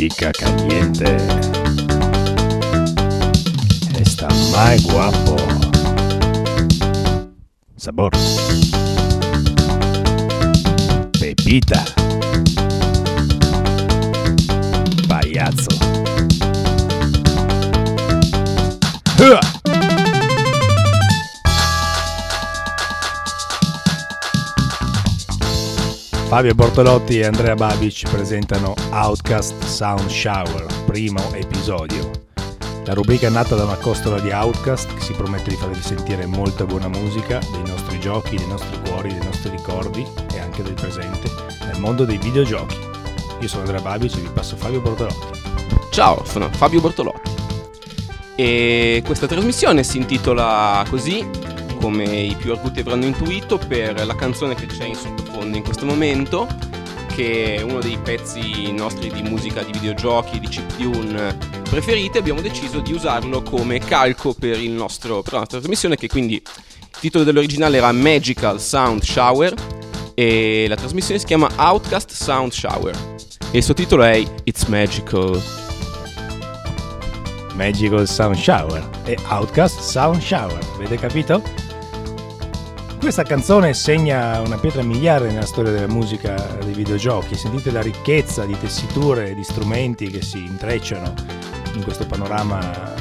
chica caliente. Está más guapo. Sabor. Pepita. Payaso. Hua! Fabio Bortolotti e Andrea Babic presentano Outcast Sound Shower, primo episodio. La rubrica è nata da una costola di Outcast che si promette di farvi sentire molta buona musica dei nostri giochi, dei nostri cuori, dei nostri ricordi e anche del presente nel mondo dei videogiochi. Io sono Andrea Babic e vi passo Fabio Bortolotti. Ciao, sono Fabio Bortolotti. E questa trasmissione si intitola così, come i più arguti avranno intuito, per la canzone che c'è in sottofondo in questo momento, che è uno dei pezzi nostri di musica di videogiochi, di chiptune preferiti. Abbiamo deciso di usarlo come calco per, nostro, per la nostra trasmissione, che quindi il titolo dell'originale era Magical Sound Shower e la trasmissione si chiama Outcast Sound Shower. E il sottotitolo è It's Magical. Magical Sound Shower e Outcast Sound Shower, avete capito? Questa canzone segna una pietra miliare nella storia della musica dei videogiochi. Sentite la ricchezza di tessiture e di strumenti che si intrecciano in questo panorama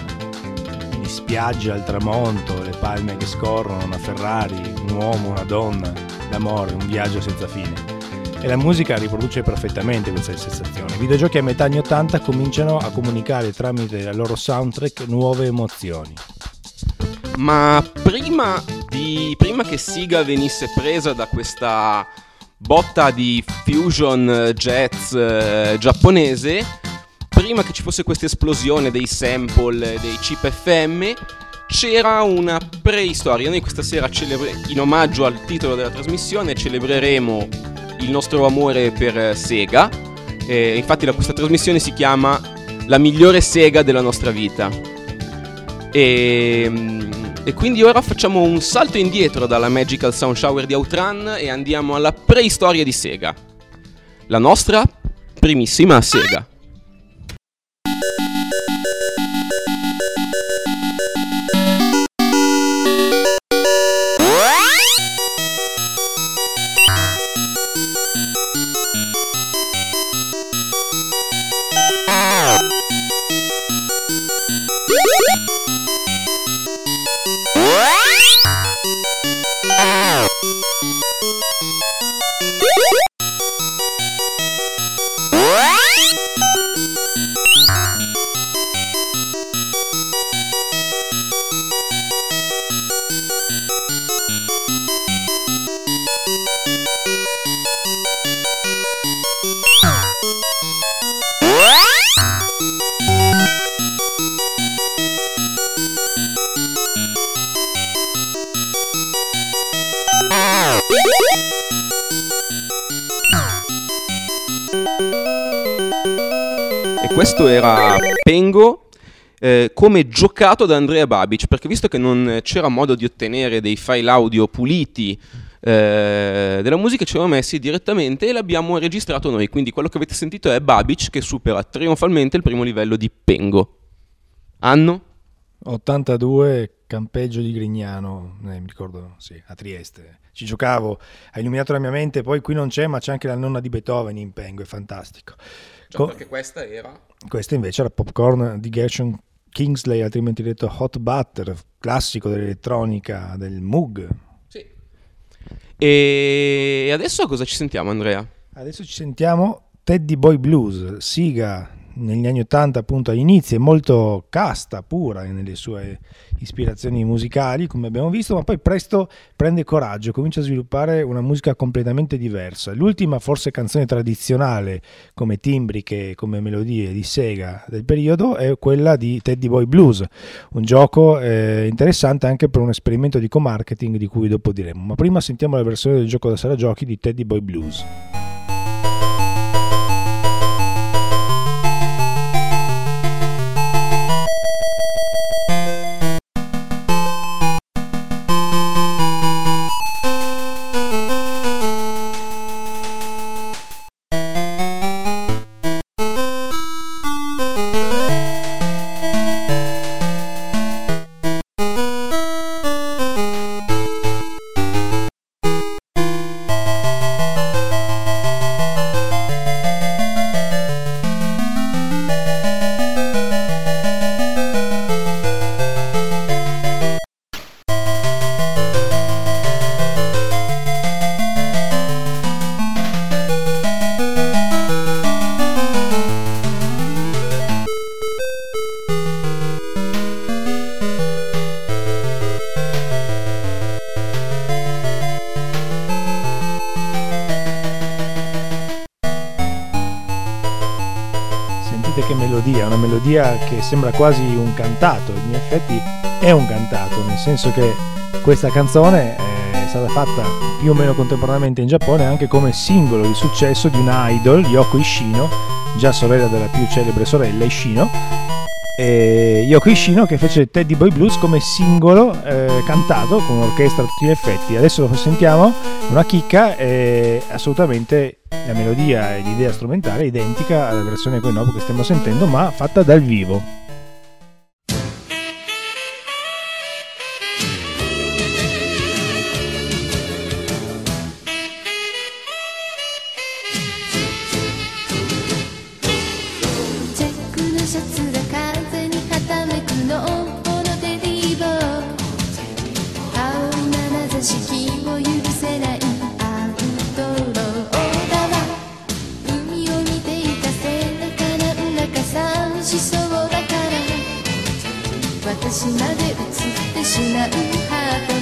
di spiaggia al tramonto, le palme che scorrono, una Ferrari, un uomo, una donna, l'amore, un viaggio senza fine. E la musica riproduce perfettamente questa sensazione. I videogiochi a metà anni 80 cominciano a comunicare tramite la loro soundtrack nuove emozioni. Ma prima, di, prima che Siga venisse presa da questa botta di fusion jazz eh, giapponese, prima che ci fosse questa esplosione dei sample, dei chip FM, c'era una preistoria. Noi questa sera, celebre- in omaggio al titolo della trasmissione, celebreremo il nostro amore per Sega. Eh, infatti la, questa trasmissione si chiama La migliore Sega della nostra vita. E, e, quindi ora facciamo un salto indietro dalla Magical Sound Shower di Outrun e andiamo alla preistoria di Sega. La nostra primissima Sega. Woo! Questo era Pengo eh, come giocato da Andrea Babic, perché visto che non c'era modo di ottenere dei file audio puliti eh, della musica, ci siamo messi direttamente e l'abbiamo registrato noi. Quindi quello che avete sentito è Babic che supera trionfalmente il primo livello di Pengo. Anno? 82, campeggio di Grignano, eh, mi ricordo, sì, a Trieste. Ci giocavo, ha illuminato la mia mente, poi qui non c'è, ma c'è anche la nonna di Beethoven in Pengo, è fantastico. Cioè, perché questa era? Questa invece era Popcorn di Gershon Kingsley, altrimenti detto Hot Butter, classico dell'elettronica del Moog. Sì. E adesso cosa ci sentiamo, Andrea? Adesso ci sentiamo Teddy Boy Blues, siga negli anni 80 appunto all'inizio è molto casta, pura nelle sue ispirazioni musicali come abbiamo visto, ma poi presto prende coraggio, comincia a sviluppare una musica completamente diversa. L'ultima forse canzone tradizionale come timbriche, come melodie di Sega del periodo è quella di Teddy Boy Blues, un gioco eh, interessante anche per un esperimento di co-marketing di cui dopo diremo. Ma prima sentiamo la versione del gioco da sala giochi di Teddy Boy Blues. Sembra quasi un cantato, in effetti è un cantato, nel senso che questa canzone è stata fatta più o meno contemporaneamente in Giappone anche come singolo di successo di una idol, Yoko Ishino, già sorella della più celebre sorella Ishino, e Yoko Ishino che fece Teddy Boy Blues come singolo eh, cantato con un'orchestra a tutti gli effetti. Adesso lo sentiamo, una chicca, e assolutamente la melodia e l'idea strumentale è identica alla versione Koinobu che stiamo sentendo, ma fatta dal vivo. 私まで映ってしまうハート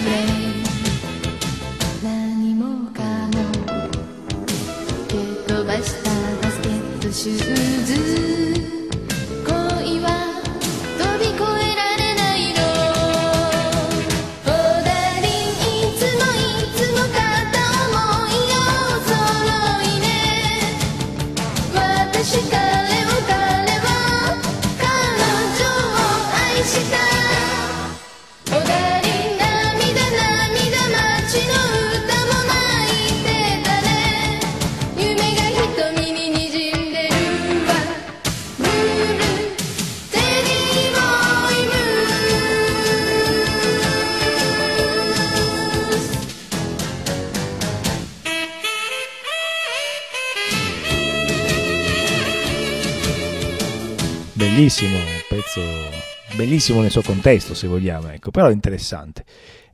bellissimo nel suo contesto se vogliamo, ecco, però interessante.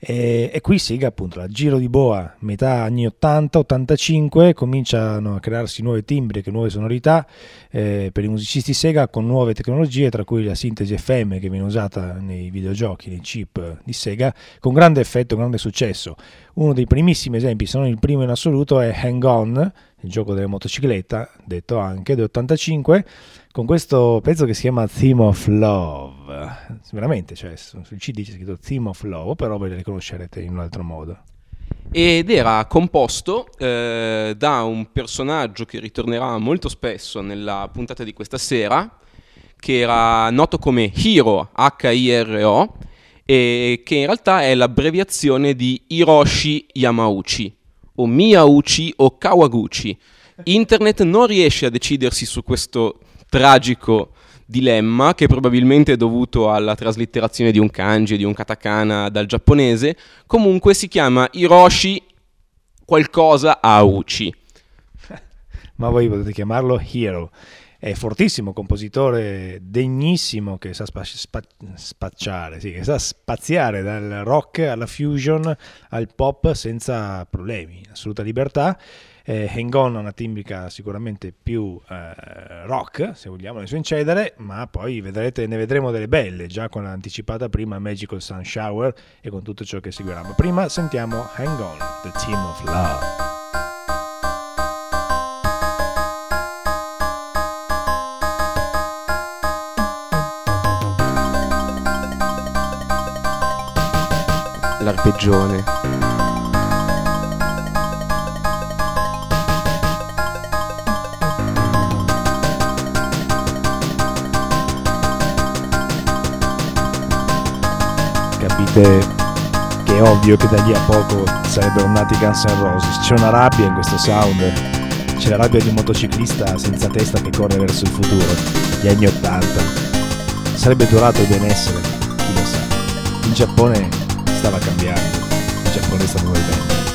E, e, qui Sega appunto al giro di boa metà anni 80-85 cominciano a crearsi nuovi timbri e nuove sonorità eh, per i musicisti Sega con nuove tecnologie tra cui la sintesi FM che viene usata nei videogiochi, nei chip di Sega con grande effetto, grande successo. Uno dei primissimi esempi, se non il primo in assoluto, è Hang On, il gioco della motocicletta, detto anche, del 85 con questo pezzo che si chiama Theme of Love. Veramente, cioè, sul CD c'è scritto Theme of Love, però ve le riconoscerete in un altro modo. Ed era composto eh, da un personaggio che ritornerà molto spesso nella puntata di questa sera, che era noto come Hiro, H-I-R-O, e che in realtà è l'abbreviazione di Hiroshi Yamauchi, o Miyauchi o Kawaguchi. Internet non riesce a decidersi su questo tragico dilemma che probabilmente è dovuto alla traslitterazione di un kanji di un katakana dal giapponese, comunque si chiama Hiroshi qualcosa Auchi. Ma voi potete chiamarlo Hero. È fortissimo, compositore degnissimo che sa spa- spa- spacciare, sì, che sa spaziare dal rock alla fusion al pop senza problemi, assoluta libertà eh, Hang On ha una timbrica sicuramente più eh, rock, se vogliamo, ne so incedere, ma poi vedrete, ne vedremo delle belle, già con l'anticipata prima Magical Sun Shower e con tutto ciò che seguirà. Ma prima sentiamo Hang On, The Team of Love. l'arpeggione. Capite che è ovvio che da lì a poco sarebbero nati Guns N' Roses. C'è una rabbia in questo sound, c'è la rabbia di un motociclista senza testa che corre verso il futuro, gli anni 80. Sarebbe durato il benessere, chi lo sa. Il Giappone stava cambiando, il Giappone stava evolvendo.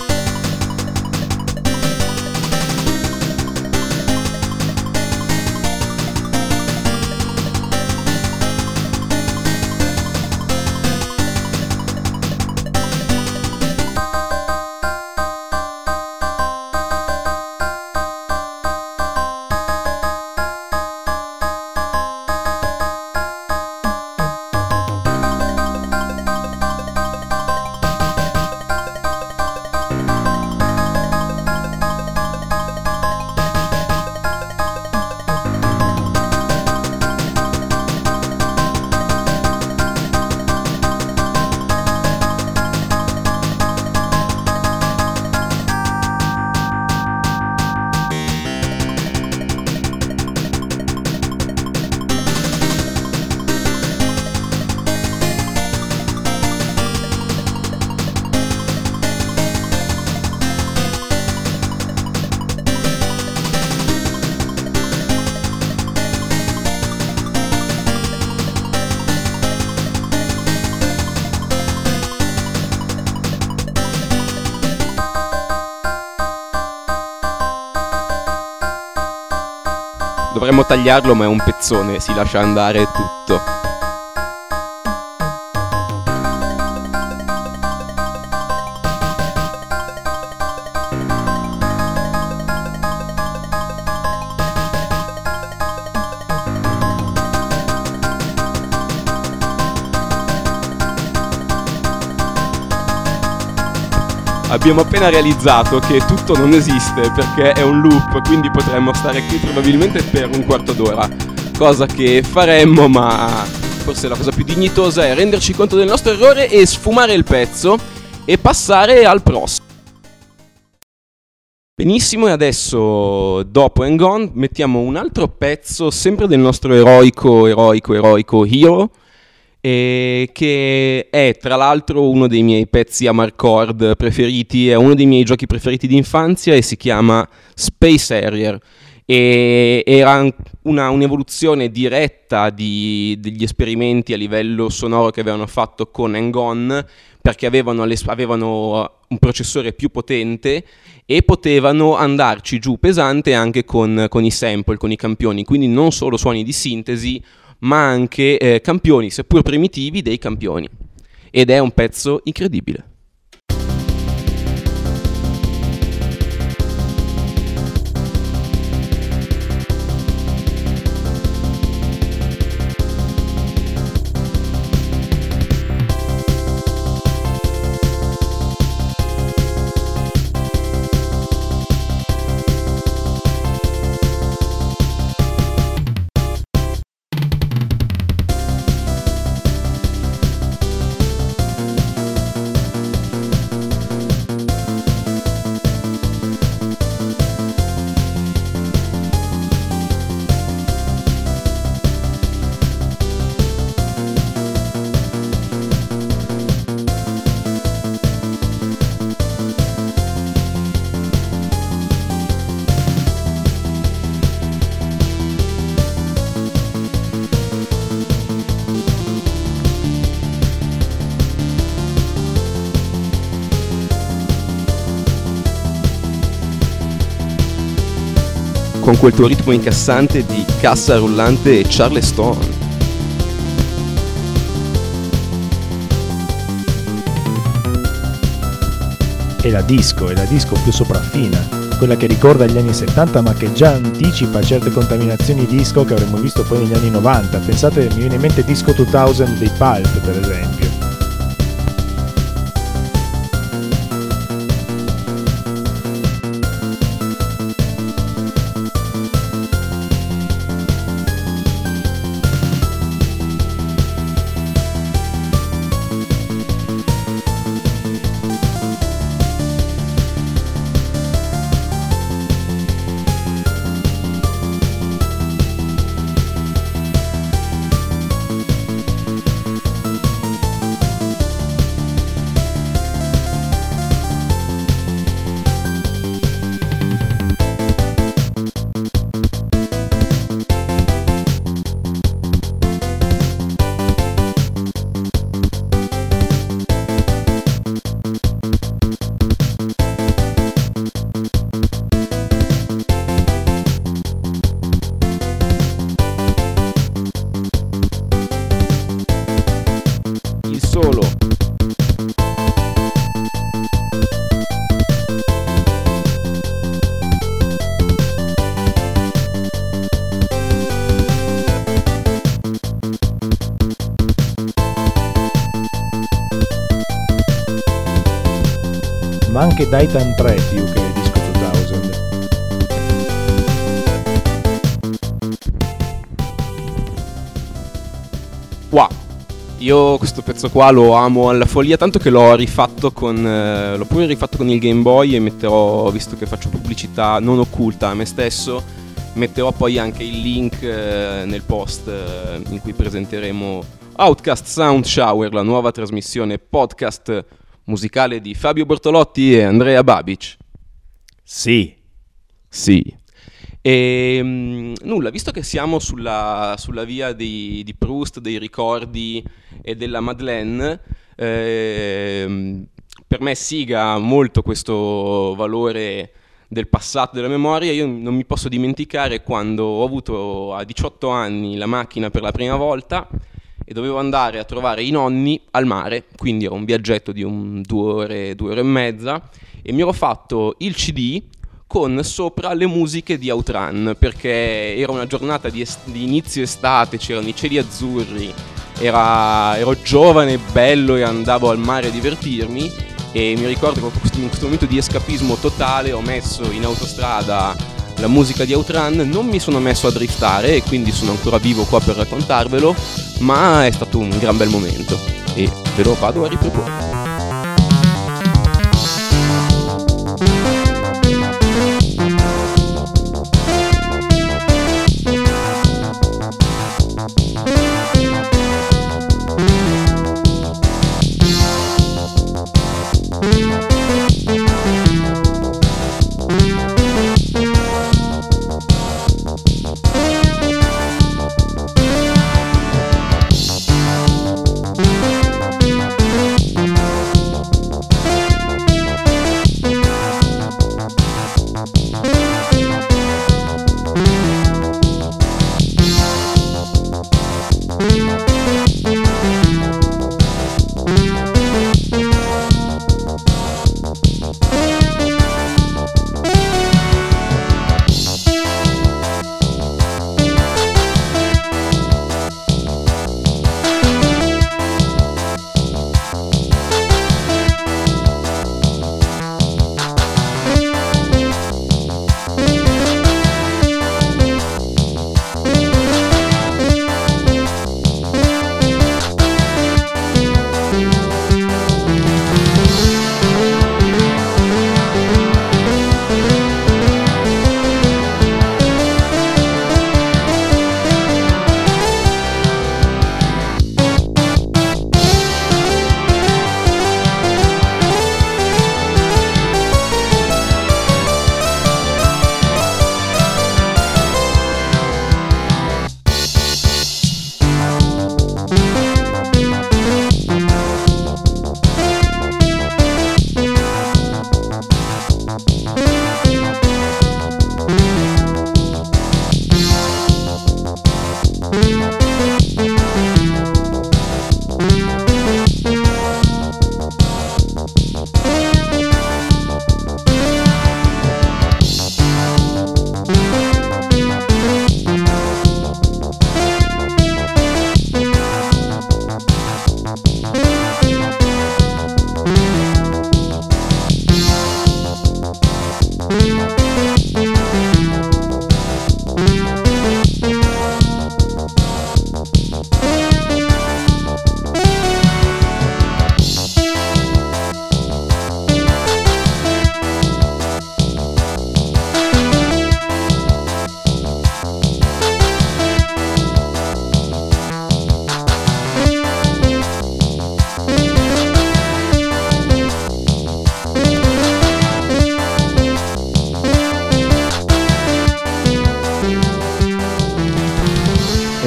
Tagliarlo, ma è un pezzone, si lascia andare tutto. Abbiamo appena realizzato che tutto non esiste perché è un loop, quindi potremmo stare qui probabilmente per un quarto d'ora, cosa che faremmo, ma forse la cosa più dignitosa è renderci conto del nostro errore e sfumare il pezzo e passare al prossimo. Benissimo, e adesso dopo And Gone mettiamo un altro pezzo sempre del nostro eroico, eroico, eroico hero e che è tra l'altro uno dei miei pezzi a Marcord preferiti, è uno dei miei giochi preferiti di infanzia e si chiama Space Harrier. E era una, un'evoluzione diretta di, degli esperimenti a livello sonoro che avevano fatto con Engon perché avevano, le, avevano un processore più potente e potevano andarci giù pesante anche con, con i sample, con i campioni, quindi non solo suoni di sintesi ma anche eh, campioni, seppur primitivi, dei campioni. Ed è un pezzo incredibile. Quel tuo ritmo incassante di cassa rullante e Charleston. E la disco, è la disco più sopraffina, quella che ricorda gli anni 70 ma che già anticipa certe contaminazioni disco che avremmo visto poi negli anni 90. Pensate, mi viene in mente Disco 2000 dei Pulp per esempio. Anche Titan 3 più che Disco 2000. Wow. Io questo pezzo qua lo amo alla follia, tanto che l'ho rifatto con. Eh, l'ho pure rifatto con il Game Boy e metterò, visto che faccio pubblicità non occulta a me stesso, metterò poi anche il link eh, nel post eh, in cui presenteremo Outcast Sound Shower, la nuova trasmissione podcast musicale di Fabio Bortolotti e Andrea Babic. Sì. Sì. E mh, nulla, visto che siamo sulla, sulla via di, di, Proust, dei ricordi e della Madeleine, eh, per me siga molto questo valore del passato, della memoria, io non mi posso dimenticare quando ho avuto a 18 anni la macchina per la prima volta e dovevo andare a trovare i nonni al mare, quindi era un viaggetto di un due ore, due ore e mezza, e mi ero fatto il CD con sopra le musiche di Outran, perché era una giornata di, est- di inizio estate, c'erano i cieli azzurri, era, ero giovane, bello e andavo al mare a divertirmi e mi ricordo che in questo momento di escapismo totale ho messo in autostrada la musica di Outrun, non mi sono messo a driftare e quindi sono ancora vivo qua per raccontarvelo, ma è stato un gran bel momento e ve lo vado a riproporre.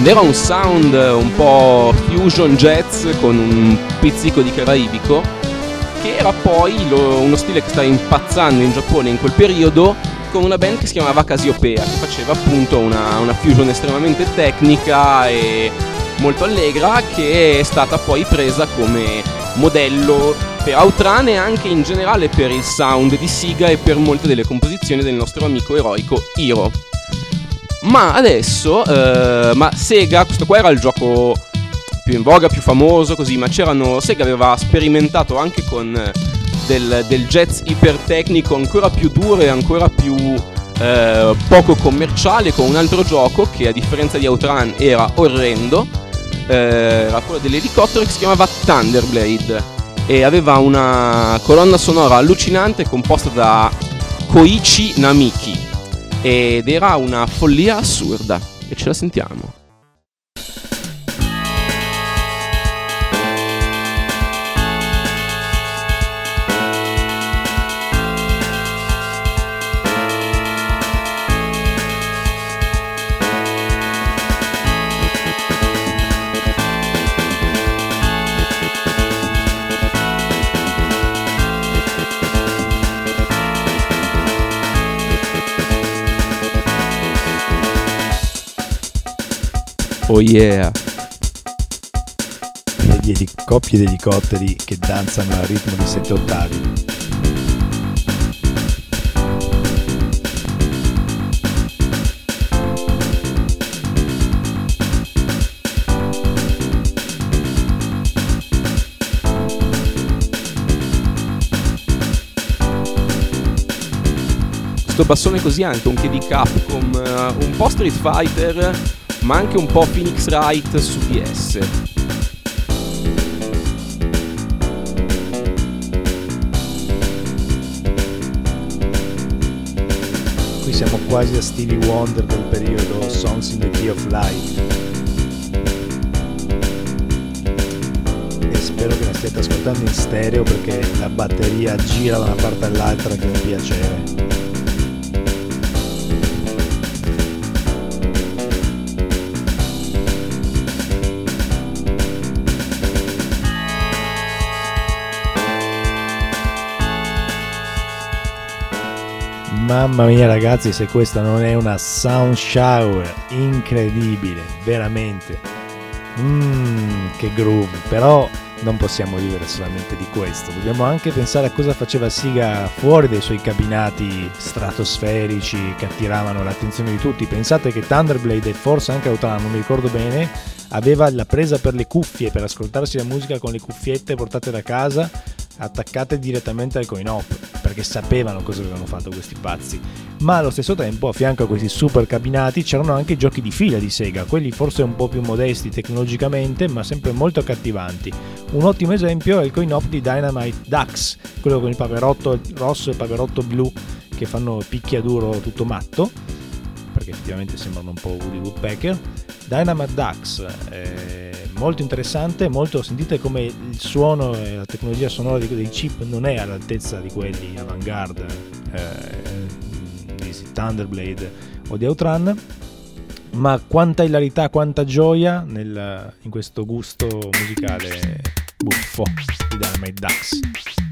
Ed era un sound un po' fusion jazz con un pizzico di caraibico che era poi lo, uno stile che stava impazzando in Giappone in quel periodo con una band che si chiamava Casiopea che faceva appunto una, una fusion estremamente tecnica e molto allegra che è stata poi presa come modello per Outrun e anche in generale per il sound di Siga e per molte delle composizioni del nostro amico eroico Hiro. Ma adesso, eh, ma Sega, questo qua era il gioco più in voga, più famoso, così, ma c'erano, Sega aveva sperimentato anche con del, del jazz ipertecnico ancora più duro e ancora più eh, poco commerciale con un altro gioco che a differenza di Outrun era orrendo, eh, era quello dell'elicottero che si chiamava Thunderblade. E aveva una colonna sonora allucinante composta da Koichi Namiki ed era una follia assurda e ce la sentiamo. Oh yeah. Degli coppie di elicotteri che danzano al ritmo di sette ottavi. questo bassone così anche un che di Capcom, uh, un po' Street Fighter, ma anche un po' Phoenix Wright su. Qui siamo quasi a Stevie Wonder del periodo Songs in the Key of Life. Spero che la stiate ascoltando in stereo perché la batteria gira da una parte all'altra che è un piacere. Mamma mia ragazzi, se questa non è una sound shower incredibile, veramente. Mmm, che groove. Però non possiamo vivere solamente di questo, dobbiamo anche pensare a cosa faceva Siga fuori dai suoi cabinati stratosferici che attiravano l'attenzione di tutti. Pensate che Thunderblade e forse anche Outrun, non mi ricordo bene, aveva la presa per le cuffie per ascoltarsi la musica con le cuffiette portate da casa attaccate direttamente al coin op perché sapevano cosa avevano fatto questi pazzi. Ma allo stesso tempo a fianco a questi super cabinati c'erano anche giochi di fila di Sega quelli forse un po' più modesti tecnologicamente ma sempre molto accattivanti. Un ottimo esempio è il coin op di Dynamite Ducks quello con il paperotto rosso e il paperotto blu che fanno picchiaduro tutto matto perché effettivamente sembrano un po' Woody Woodpecker. Dynamite Ducks eh, molto interessante, molto sentite come il suono e la tecnologia sonora dei chip non è all'altezza di quelli avant-garde eh, di Thunderblade o di Outrun, ma quanta hilarità, quanta gioia nel, in questo gusto musicale buffo di Dynamite Ducks.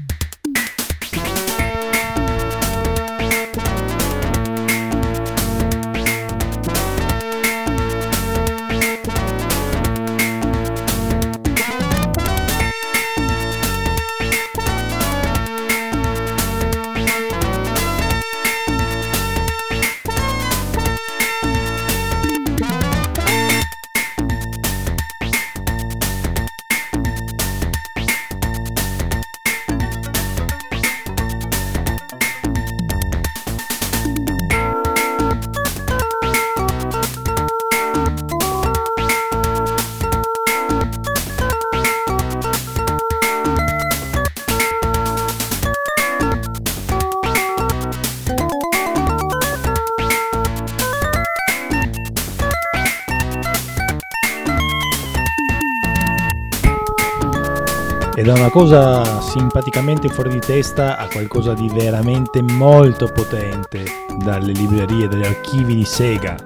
Da una cosa simpaticamente fuori di testa a qualcosa di veramente molto potente dalle librerie, dagli archivi di Sega.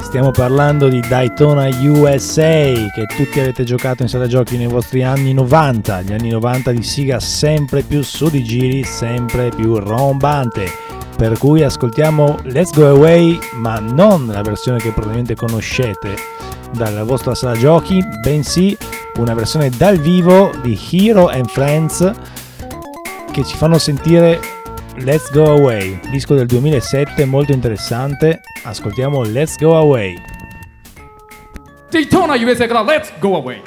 Stiamo parlando di Daytona USA che tutti avete giocato in sala giochi nei vostri anni 90, gli anni 90 di Sega sempre più su di giri, sempre più rombante. Per cui ascoltiamo Let's Go Away, ma non la versione che probabilmente conoscete dalla vostra sala giochi, bensì una versione dal vivo di Hero and Friends che ci fanno sentire Let's Go Away, disco del 2007 molto interessante. Ascoltiamo Let's Go Away. Daytona USA Let's Go Away.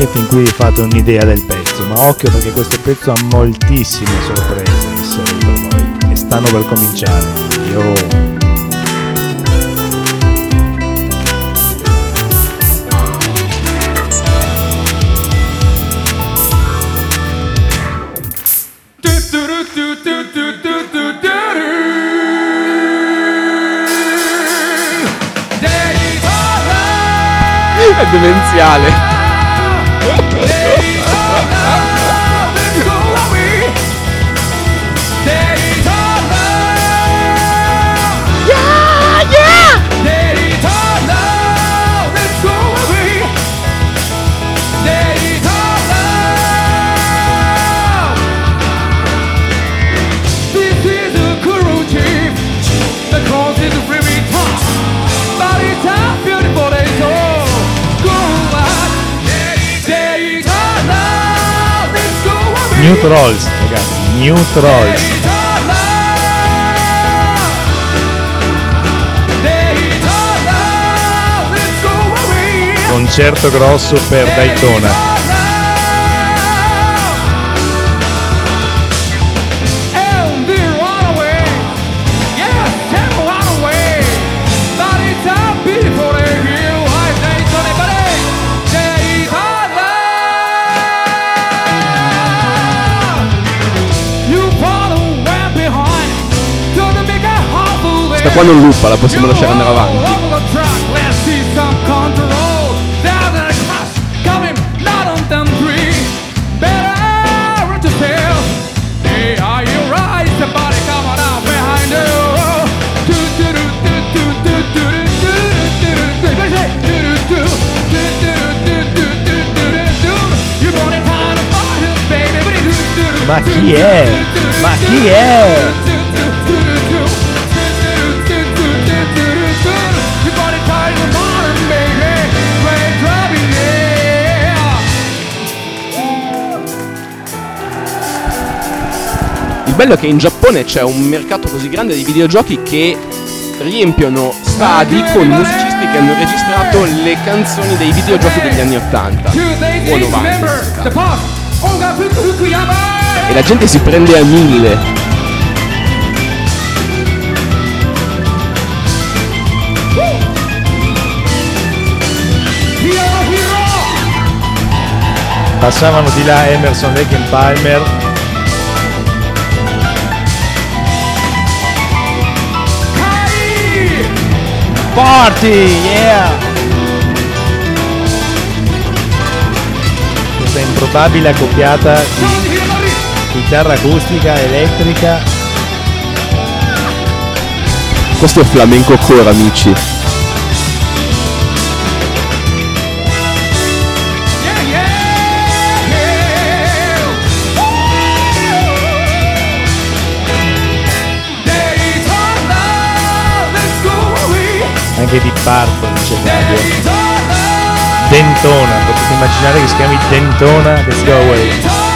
e fin qui vi fate un'idea del pezzo, ma occhio perché questo pezzo ha moltissime sorprese in sé per voi e stanno per cominciare. Io È demenziale. New Trolls, ragazzi, New Trolls. Concerto grosso per Daytona. Qua non luppa, la possiamo lasciare andare avanti. Ma chi è? Ma chi è? Bello è che in Giappone c'è un mercato così grande di videogiochi che riempiono stadi con musicisti che hanno registrato le canzoni dei videogiochi degli anni 80 o 90. E la gente si prende a mille. Passavano di là Emerson, Lake Palmer Party, yeah! Questa improbabile accoppiata di chitarra acustica, elettrica. Questo è flamenco core, amici. Anche di parto dice Fabio. Dentona potete immaginare che si chiami Dentona Let's Go Away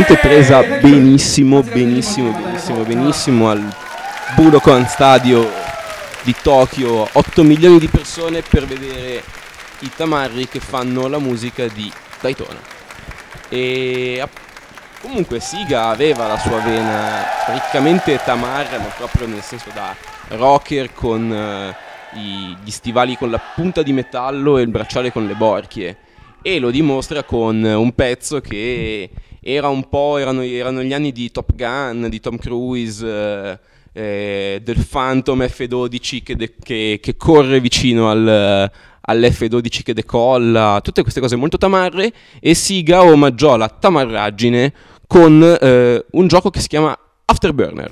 gente presa benissimo, benissimo, benissimo, benissimo al Budokan Stadio di Tokyo, 8 milioni di persone per vedere i tamarri che fanno la musica di Daytona. E comunque Siga aveva la sua vena riccamente tamarra, ma proprio nel senso da rocker con uh, gli stivali con la punta di metallo e il bracciale con le borchie. E lo dimostra con un pezzo che era un po', erano, erano, gli anni di Top Gun, di Tom Cruise, eh, eh, del Phantom F12 che, de- che, che corre vicino al, all'F12 che decolla, tutte queste cose molto tamarre e Siga omaggiò la tamarraggine con eh, un gioco che si chiama Afterburner.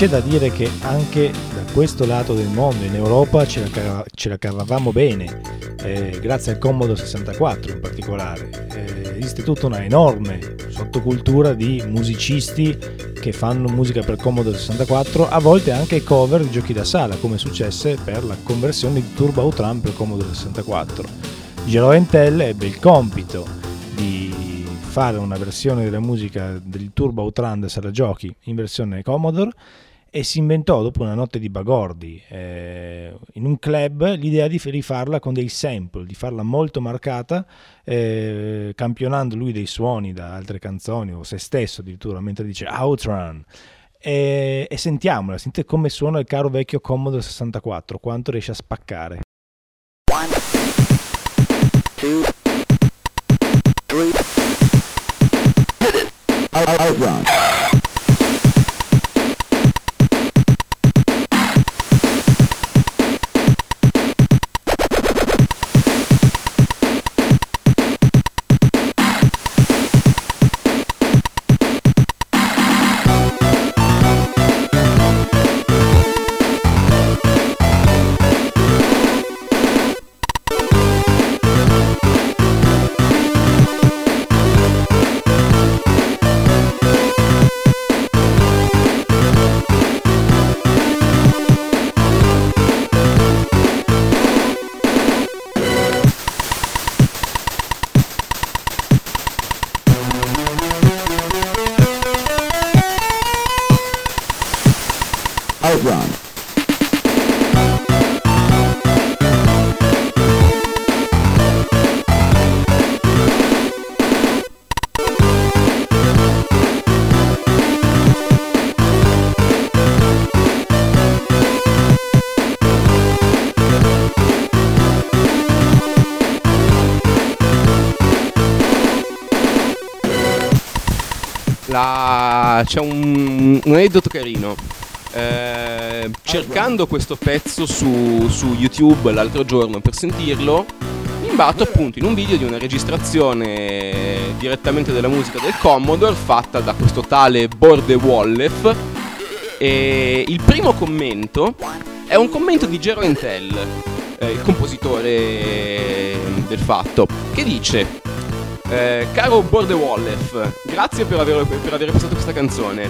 C'è da dire che anche da questo lato del mondo, in Europa, ce la, ce la cavavamo bene, eh, grazie al Commodore 64 in particolare. Eh, esiste tutta una enorme sottocultura di musicisti che fanno musica per Commodore 64, a volte anche cover di giochi da sala, come successe per la conversione di Turbo Outrun per Commodore 64. Gero Entel ebbe il compito di fare una versione della musica del Turbo Outrun da sala giochi in versione Commodore e si inventò dopo una notte di bagordi eh, in un club l'idea di rifarla con dei sample, di farla molto marcata, eh, campionando lui dei suoni da altre canzoni o se stesso addirittura mentre dice Outrun. E, e sentiamola, sentite come suona il caro vecchio Commodore 64, quanto riesce a spaccare. One, two, three. Outrun. C'è un, un aneddoto carino. Eh, cercando questo pezzo su, su, YouTube l'altro giorno per sentirlo, mi imbatto appunto in un video di una registrazione direttamente della musica del Commodore fatta da questo tale Borde Wallef. E il primo commento è un commento di Gero Entel, eh, il compositore del fatto, che dice eh, caro Borde Wallef, grazie per aver, per aver passato questa canzone.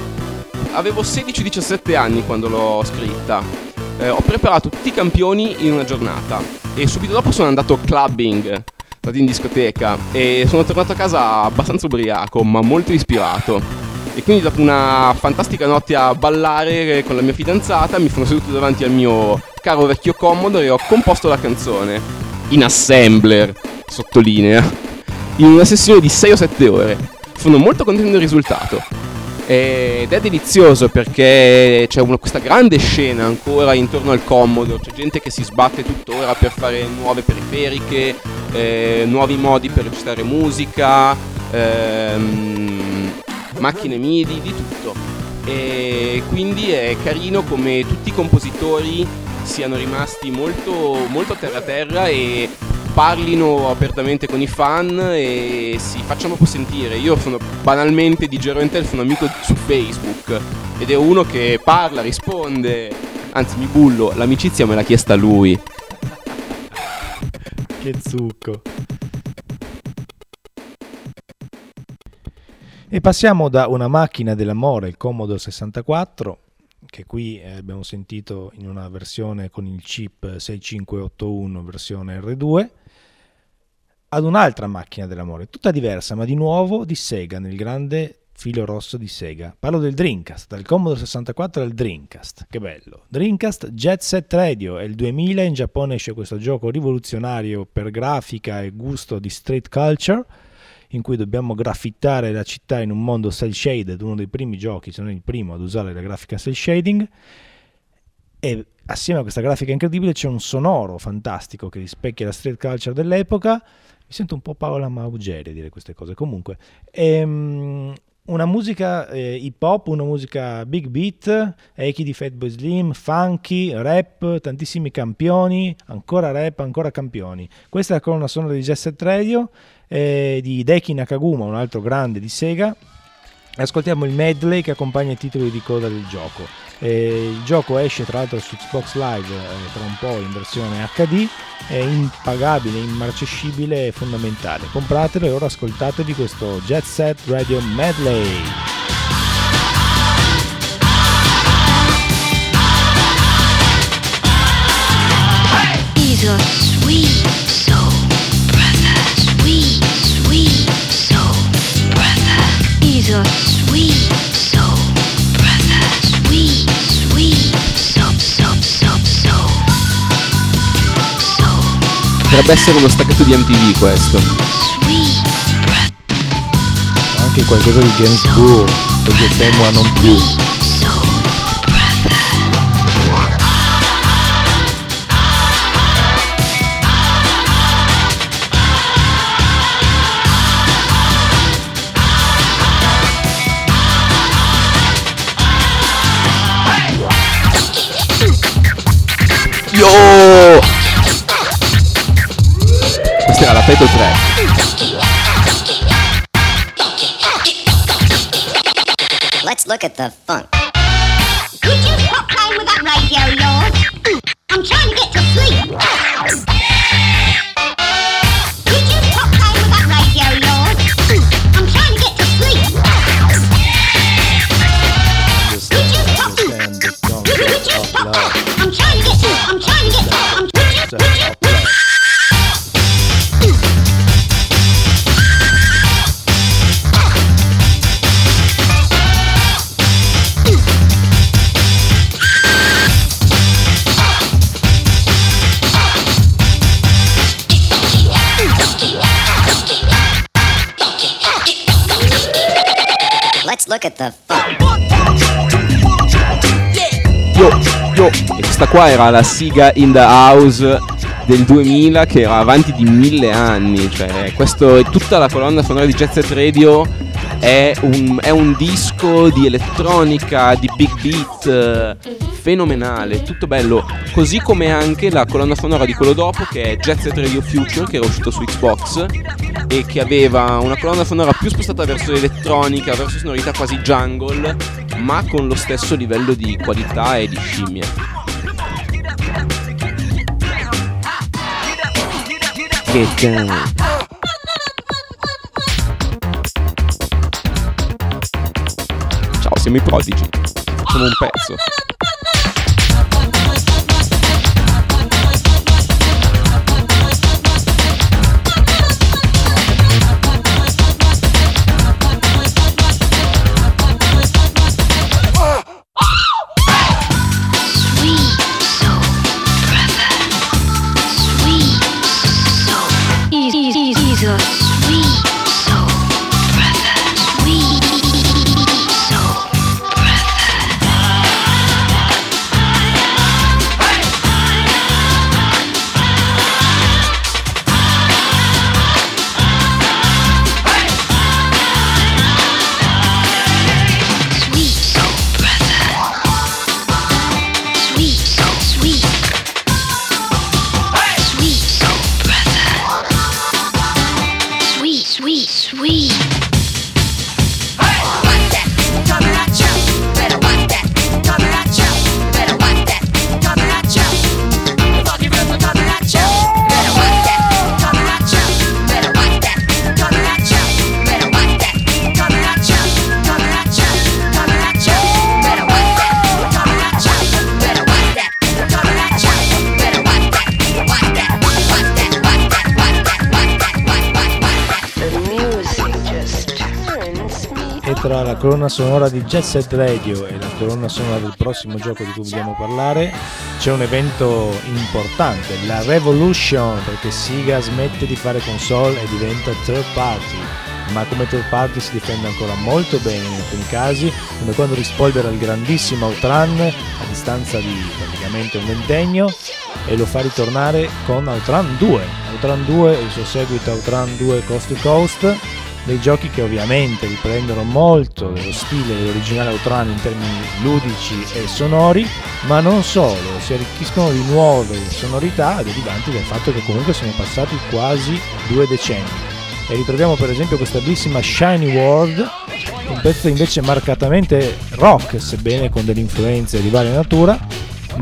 Avevo 16-17 anni quando l'ho scritta. Eh, ho preparato tutti i campioni in una giornata e subito dopo sono andato clubbing, stato in discoteca e sono tornato a casa abbastanza ubriaco ma molto ispirato. E quindi dopo una fantastica notte a ballare con la mia fidanzata mi sono seduto davanti al mio caro vecchio Commodore e ho composto la canzone. In assembler, sottolinea in una sessione di 6 o 7 ore. Sono molto contento del risultato. Ed è delizioso perché c'è una, questa grande scena ancora intorno al Commodore, c'è gente che si sbatte tuttora per fare nuove periferiche, eh, nuovi modi per registrare musica, ehm, macchine MIDI, di tutto. E quindi è carino come tutti i compositori siano rimasti molto, molto terra terra e parlino apertamente con i fan e si facciano un po' sentire. Io sono banalmente di Gero Entel, sono amico su Facebook ed è uno che parla, risponde, anzi mi bullo, l'amicizia me l'ha chiesta lui. che zucco. E passiamo da una macchina dell'amore, il Commodore 64, che qui eh, abbiamo sentito in una versione con il chip 6581 versione R2, ad un'altra macchina dell'amore, tutta diversa, ma di nuovo di Sega, nel grande filo rosso di Sega. Parlo del Dreamcast, dal Commodore 64 al Dreamcast. Che bello. Dreamcast Jet Set Radio, è il 2000 in Giappone esce questo gioco rivoluzionario per grafica e gusto di street culture in cui dobbiamo graffittare la città in un mondo cell shaded, uno dei primi giochi, se non il primo ad usare la grafica cell shading e assieme a questa grafica incredibile c'è un sonoro fantastico che rispecchia la street culture dell'epoca mi sento un po' Paola Maugeri dire queste cose. Comunque, ehm, una musica eh, hip hop, una musica big beat, echi di Fatboy Slim, funky, rap, tantissimi campioni, ancora rap, ancora campioni. Questa è la colonna sonora di Jet Radio eh, di Deki Nakaguma, un altro grande di Sega. Ascoltiamo il medley che accompagna i titoli di coda del gioco. Eh, il gioco esce tra l'altro su Xbox Live eh, tra un po' in versione HD, è impagabile, immarcescibile e fondamentale. Compratelo e ora ascoltatevi questo Jet Set Radio Medley. sweet soul brother, sweet, sweet soul brother. He's a Potrebbe essere uno staccato di MTV questo. Anche qualcosa di James Bond, perché temo a non più. Yo! Questa era la Peto 3. Let's look at the funk. Could you stop playing with that radio yours? I'm trying to yo. E questa qua era la siga in the house del 2000 che era avanti di mille anni. Cioè, questo è tutta la colonna sonora di Jet Set Radio. È un, è un disco di elettronica, di big beat fenomenale, tutto bello. Così come anche la colonna sonora di quello dopo che è Jet Set Radio Future che era uscito su Xbox e che aveva una colonna sonora più spostata verso l'elettronica, verso sonorità quasi jungle, ma con lo stesso livello di qualità e di scimmia. Che Ciao, siamo i prodigi. Facciamo un pezzo. Sonora di Jet Set Radio e la colonna sonora del prossimo gioco di cui vogliamo parlare. C'è un evento importante, la Revolution, perché Sega smette di fare console e diventa third party, ma come third party si difende ancora molto bene in alcuni casi, come quando rispolvera il grandissimo Outrun a distanza di praticamente un ventennio e lo fa ritornare con Outrun 2. Outrun 2 e il suo seguito Outrun 2 Coast to Coast dei giochi che ovviamente riprendono molto dello stile dell'originale Outrun in termini ludici e sonori, ma non solo, si arricchiscono di nuove sonorità derivanti dal fatto che comunque sono passati quasi due decenni. E ritroviamo per esempio questa bellissima Shiny World un pezzo invece marcatamente rock, sebbene con delle influenze di varia natura,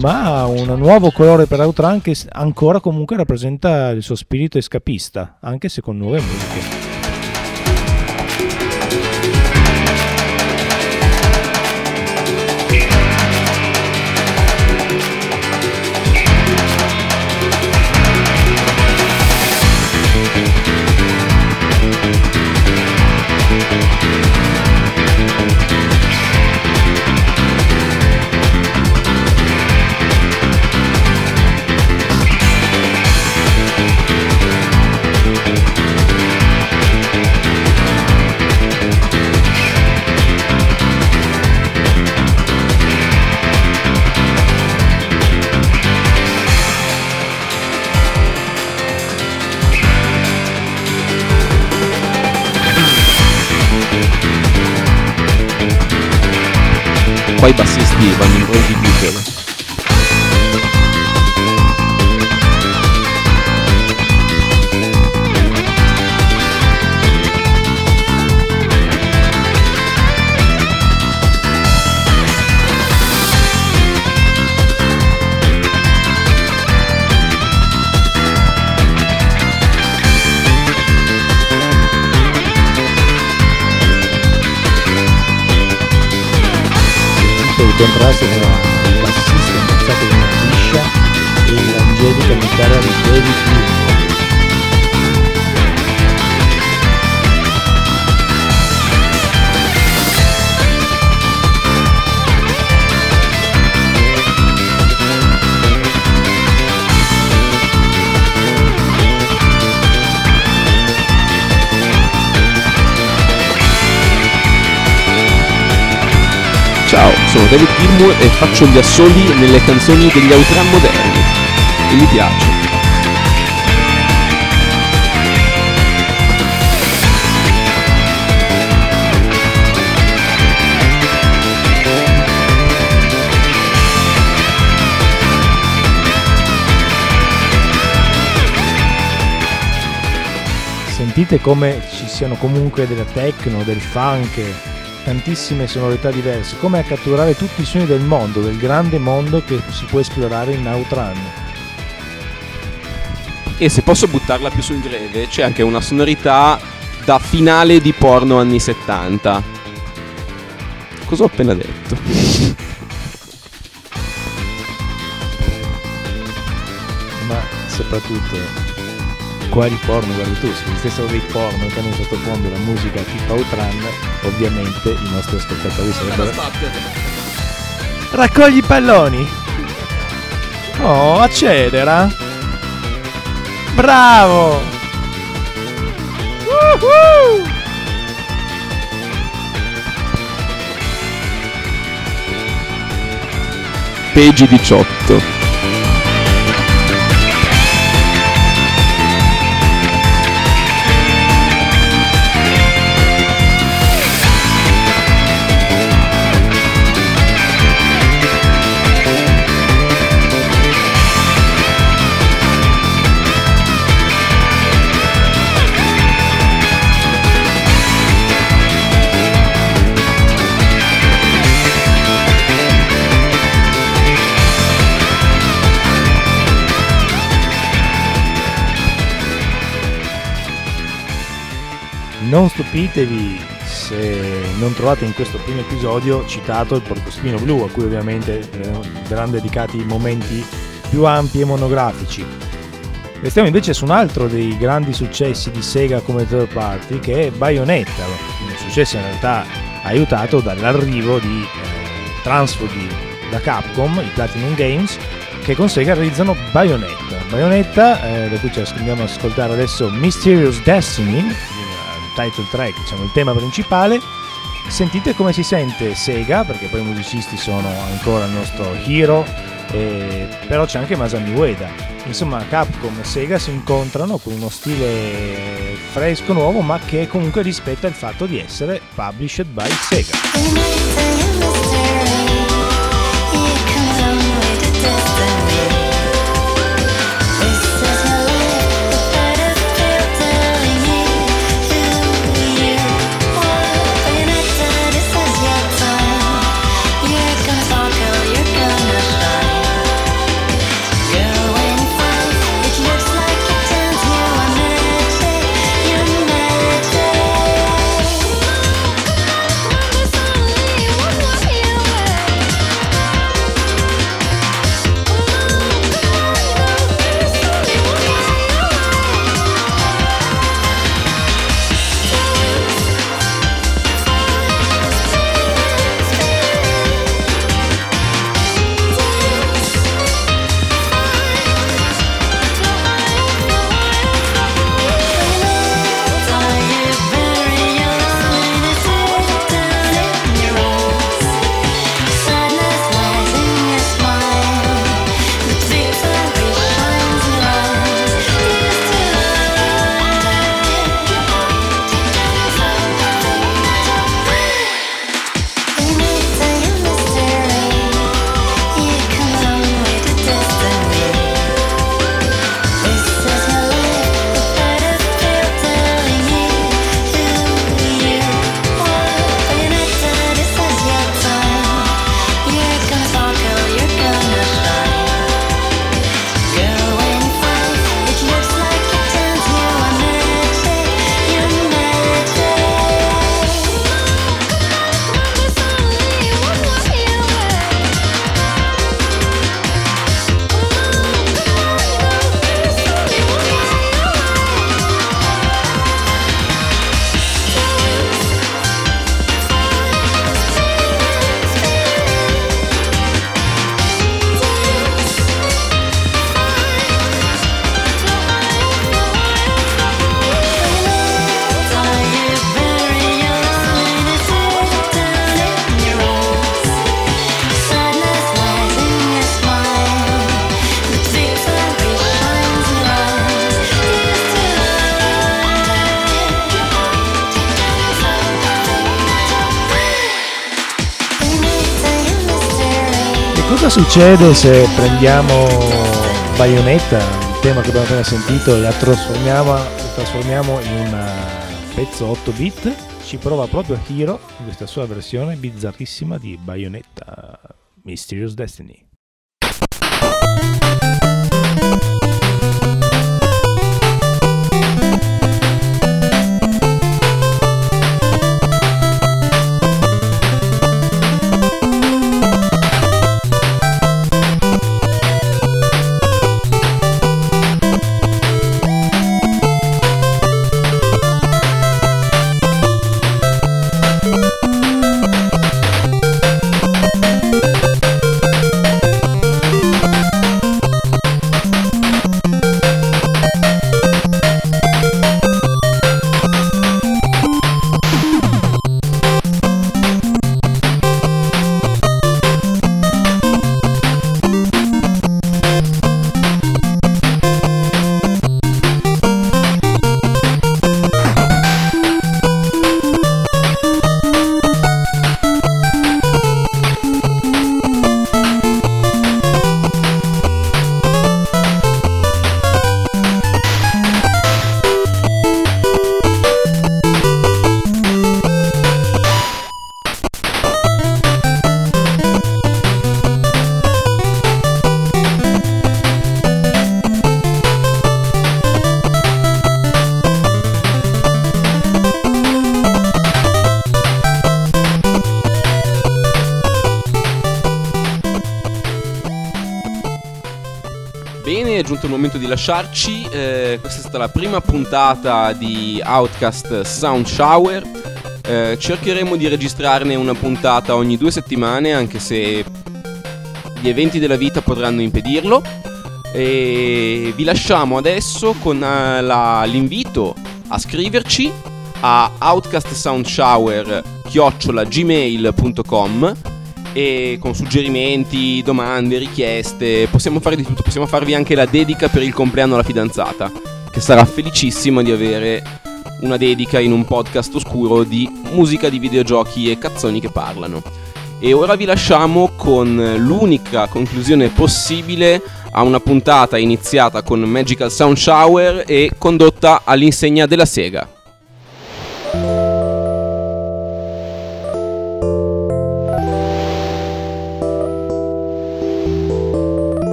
ma un nuovo colore per Outrun che ancora comunque rappresenta il suo spirito escapista, anche se con nuove musiche. Qua i bassisti vanno in rol di Beatle. E faccio gli assoli nelle canzoni degli Outrun moderni. E mi piace. Sentite come ci siano comunque della techno, del funk, tantissime sonorità diverse, come a catturare tutti i suoni del mondo, del grande mondo che si può esplorare in Outrun. E se posso buttarla più sul greve, c'è anche una sonorità da finale di porno anni 70. Cosa ho appena detto? Ma soprattutto quali porno guardi tu? Se stessero dei porno che hanno in sottofondo la musica tipo Outrun, ovviamente i nostri ascoltatori sarebbero... Raccogli i palloni! Oh, accelera! Bravo! Woohoo! Page 18 stupitevi se non trovate in questo primo episodio citato il porcospino blu, a cui ovviamente eh, verranno dedicati momenti più ampi e monografici. Restiamo invece su un altro dei grandi successi di Sega come third party che è Bayonetta, un successo in realtà aiutato dall'arrivo di eh, transfughi da Capcom, i Platinum Games, che con Sega realizzano Bayonetta. Bayonetta, eh, da cui ci andiamo ad ascoltare adesso Mysterious Destiny, title track, diciamo il tema principale. Sentite come si sente Sega, perché poi i musicisti sono ancora il nostro hero, eh, però c'è anche Masami Ueda. Insomma, Capcom e Sega si incontrano con uno stile fresco, nuovo, ma che comunque rispetta il fatto di essere published by Sega. Succede se prendiamo Bayonetta, il tema che abbiamo appena sentito, e la trasformiamo, la trasformiamo in un pezzo 8 bit? Ci prova proprio Hiro in questa sua versione bizzarrissima di Bayonetta Mysterious Destiny. Lasciarci. Eh, questa è stata la prima puntata di Outcast Sound Shower. Eh, cercheremo di registrarne una puntata ogni due settimane, anche se gli eventi della vita potranno impedirlo. E vi lasciamo adesso con uh, la, l'invito a scriverci a outcastsoundshower.gmail.com e con suggerimenti, domande, richieste. Possiamo fare di tutto, possiamo farvi anche la dedica per il compleanno alla fidanzata, che sarà felicissima di avere una dedica in un podcast oscuro di musica di videogiochi e cazzoni che parlano. E ora vi lasciamo con l'unica conclusione possibile a una puntata iniziata con Magical Sound Shower e condotta all'insegna della Sega.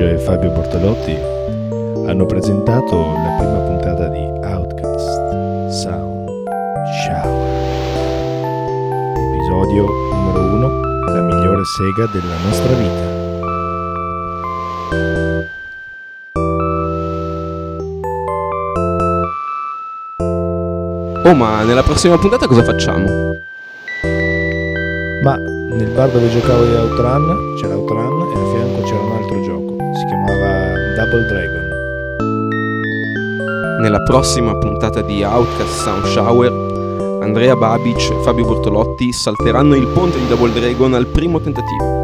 E Fabio Bortolotti hanno presentato la prima puntata di Outcast Sound Shower. Episodio numero 1, la migliore sega della nostra vita. Oh, ma nella prossima puntata cosa facciamo? Ma nel bar dove giocavo di Outrun c'era Outrun prossima puntata di Outcast Sound Shower, Andrea Babic e Fabio Bortolotti salteranno il ponte di Double Dragon al primo tentativo.